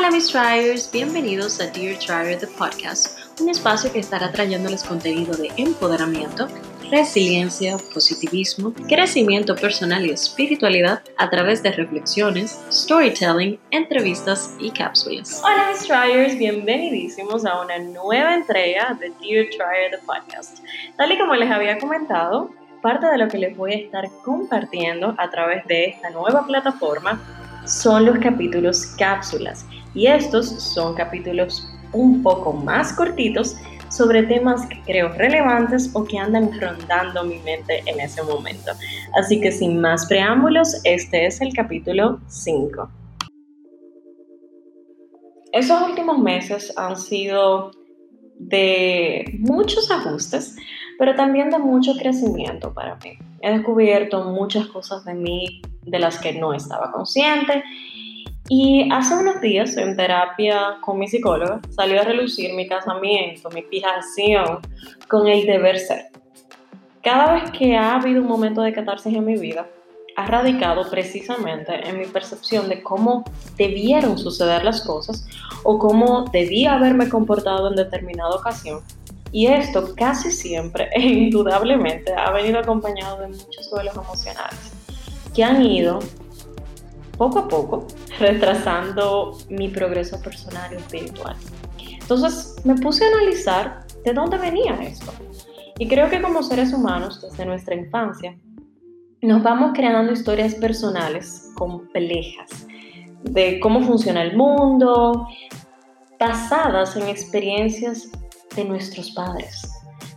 Hola mis Triers, bienvenidos a Dear Trier the Podcast, un espacio que estará trayéndoles contenido de empoderamiento, resiliencia, positivismo, crecimiento personal y espiritualidad a través de reflexiones, storytelling, entrevistas y cápsulas. Hola mis Triers, bienvenidísimos a una nueva entrega de Dear Trier the Podcast. Tal y como les había comentado, parte de lo que les voy a estar compartiendo a través de esta nueva plataforma son los capítulos cápsulas y estos son capítulos un poco más cortitos sobre temas que creo relevantes o que andan rondando mi mente en ese momento. Así que sin más preámbulos, este es el capítulo 5. Esos últimos meses han sido de muchos ajustes, pero también de mucho crecimiento para mí. He descubierto muchas cosas de mí de las que no estaba consciente y hace unos días en terapia con mi psicóloga salió a relucir mi casamiento, mi fijación con el deber ser. Cada vez que ha habido un momento de catarsis en mi vida, ha radicado precisamente en mi percepción de cómo debieron suceder las cosas o cómo debía haberme comportado en determinada ocasión. Y esto casi siempre e indudablemente ha venido acompañado de muchos duelos emocionales que han ido poco a poco retrasando mi progreso personal y espiritual. Entonces me puse a analizar de dónde venía esto. Y creo que como seres humanos, desde nuestra infancia, nos vamos creando historias personales complejas de cómo funciona el mundo, basadas en experiencias de nuestros padres,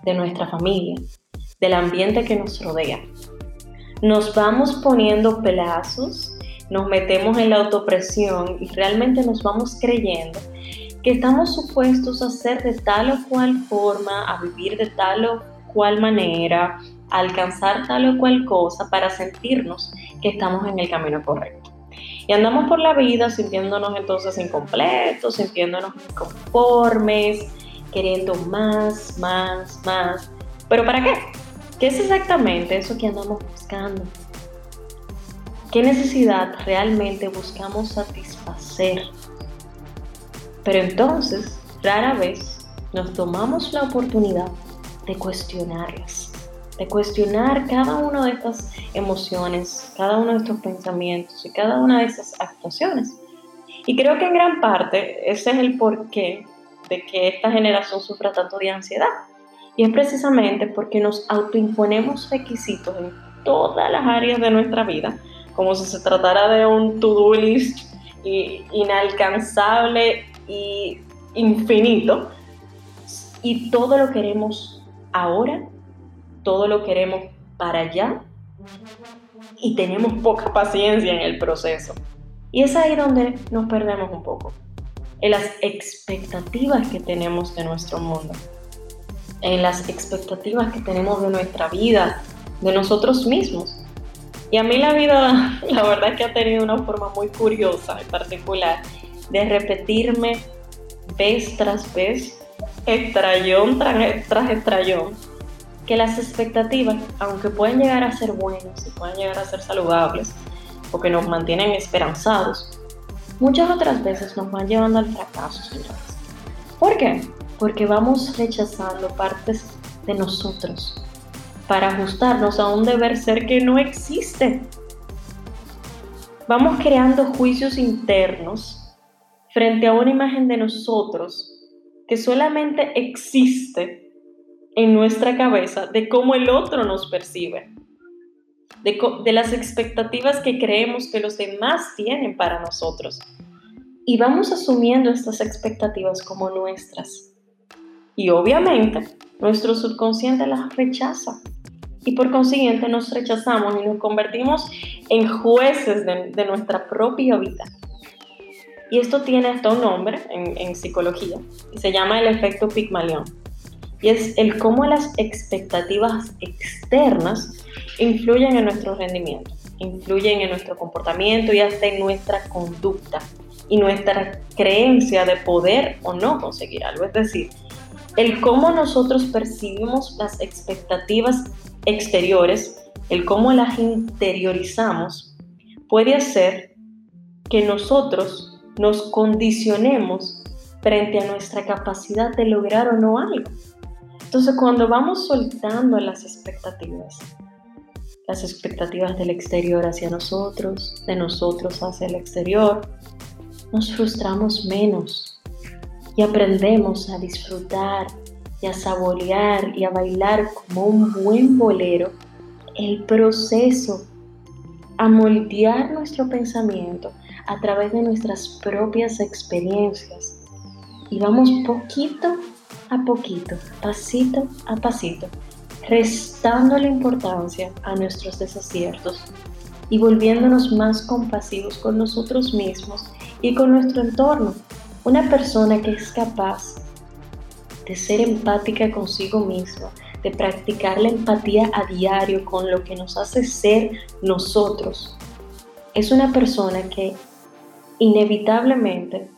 de nuestra familia, del ambiente que nos rodea. Nos vamos poniendo pedazos nos metemos en la autopresión y realmente nos vamos creyendo que estamos supuestos a ser de tal o cual forma, a vivir de tal o cual manera, a alcanzar tal o cual cosa para sentirnos que estamos en el camino correcto. Y andamos por la vida sintiéndonos entonces incompletos, sintiéndonos inconformes, queriendo más, más, más. ¿Pero para qué? ¿Qué es exactamente eso que andamos buscando? ¿Qué necesidad realmente buscamos satisfacer? Pero entonces, rara vez nos tomamos la oportunidad de cuestionarlas, de cuestionar cada una de estas emociones, cada uno de estos pensamientos y cada una de estas actuaciones. Y creo que en gran parte ese es el porqué de que esta generación sufra tanto de ansiedad. Y es precisamente porque nos autoimponemos requisitos en todas las áreas de nuestra vida como si se tratara de un to-do list inalcanzable y infinito. Y todo lo queremos ahora, todo lo queremos para allá y tenemos poca paciencia en el proceso. Y es ahí donde nos perdemos un poco, en las expectativas que tenemos de nuestro mundo, en las expectativas que tenemos de nuestra vida, de nosotros mismos. Y a mí la vida, la verdad es que ha tenido una forma muy curiosa y particular de repetirme vez tras vez, estrellón tras estrellón, que las expectativas, aunque pueden llegar a ser buenas y pueden llegar a ser saludables, o que nos mantienen esperanzados, muchas otras veces nos van llevando al fracaso. ¿Por qué? Porque vamos rechazando partes de nosotros para ajustarnos a un deber ser que no existe. Vamos creando juicios internos frente a una imagen de nosotros que solamente existe en nuestra cabeza de cómo el otro nos percibe, de, las expectativas que creemos que los demás tienen para nosotros. Y vamos asumiendo estas expectativas como nuestras. Y obviamente nuestro subconsciente las rechaza y por consiguiente nos rechazamos y nos convertimos en jueces de, nuestra propia vida. Y esto tiene hasta un nombre en, en, psicología y se llama el efecto Pigmalión. Y es el cómo las expectativas externas influyen en nuestro rendimiento, influyen en nuestro comportamiento y hasta en nuestra conducta y nuestra creencia de poder o no conseguir algo. Es decir, el cómo nosotros percibimos las expectativas exteriores, el cómo las interiorizamos, puede hacer que nosotros nos condicionemos frente a nuestra capacidad de lograr o no algo. Entonces, cuando vamos soltando las expectativas, las expectativas del exterior hacia nosotros, de nosotros hacia el exterior, nos frustramos menos y aprendemos a disfrutar y a saborear y a bailar como un buen bolero el proceso, a moldear nuestro pensamiento a través de nuestras propias experiencias. Y vamos poquito a poquito, pasito a pasito, restando la importancia a nuestros desaciertos y volviéndonos más compasivos con nosotros mismos y con nuestro entorno. Una persona que es capaz de ser empática consigo misma, de practicar la empatía a diario con lo que nos hace ser nosotros, es una persona que inevitablemente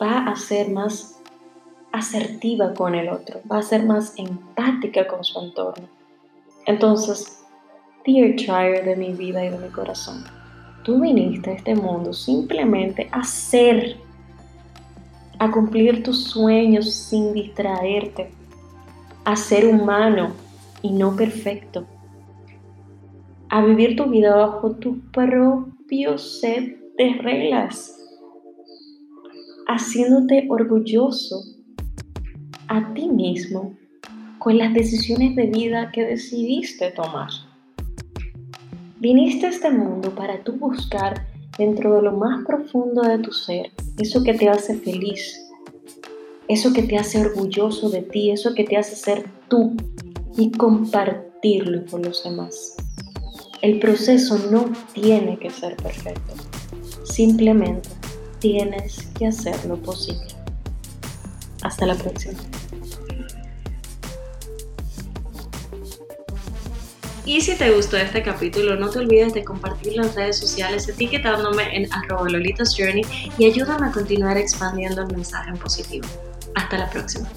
va a ser más asertiva con el otro, va a ser más empática con su entorno. Entonces, dear child de mi vida y de mi corazón, tú viniste a este mundo simplemente a ser, a cumplir tus sueños sin distraerte, a ser humano y no perfecto, a vivir tu vida bajo tu propio set de reglas, haciéndote orgulloso a ti mismo con las decisiones de vida que decidiste tomar. Viniste a este mundo para tú buscar dentro de lo más profundo de tu ser eso que te hace feliz, eso que te hace orgulloso de ti, eso que te hace ser tú y compartirlo con los demás. El proceso no tiene que ser perfecto, simplemente tienes que hacer lo posible. Hasta la próxima. Y si te gustó este capítulo, no te olvides de compartirlo en redes sociales etiquetándome en arroba y ayúdame a continuar expandiendo el mensaje en positivo. Hasta la próxima.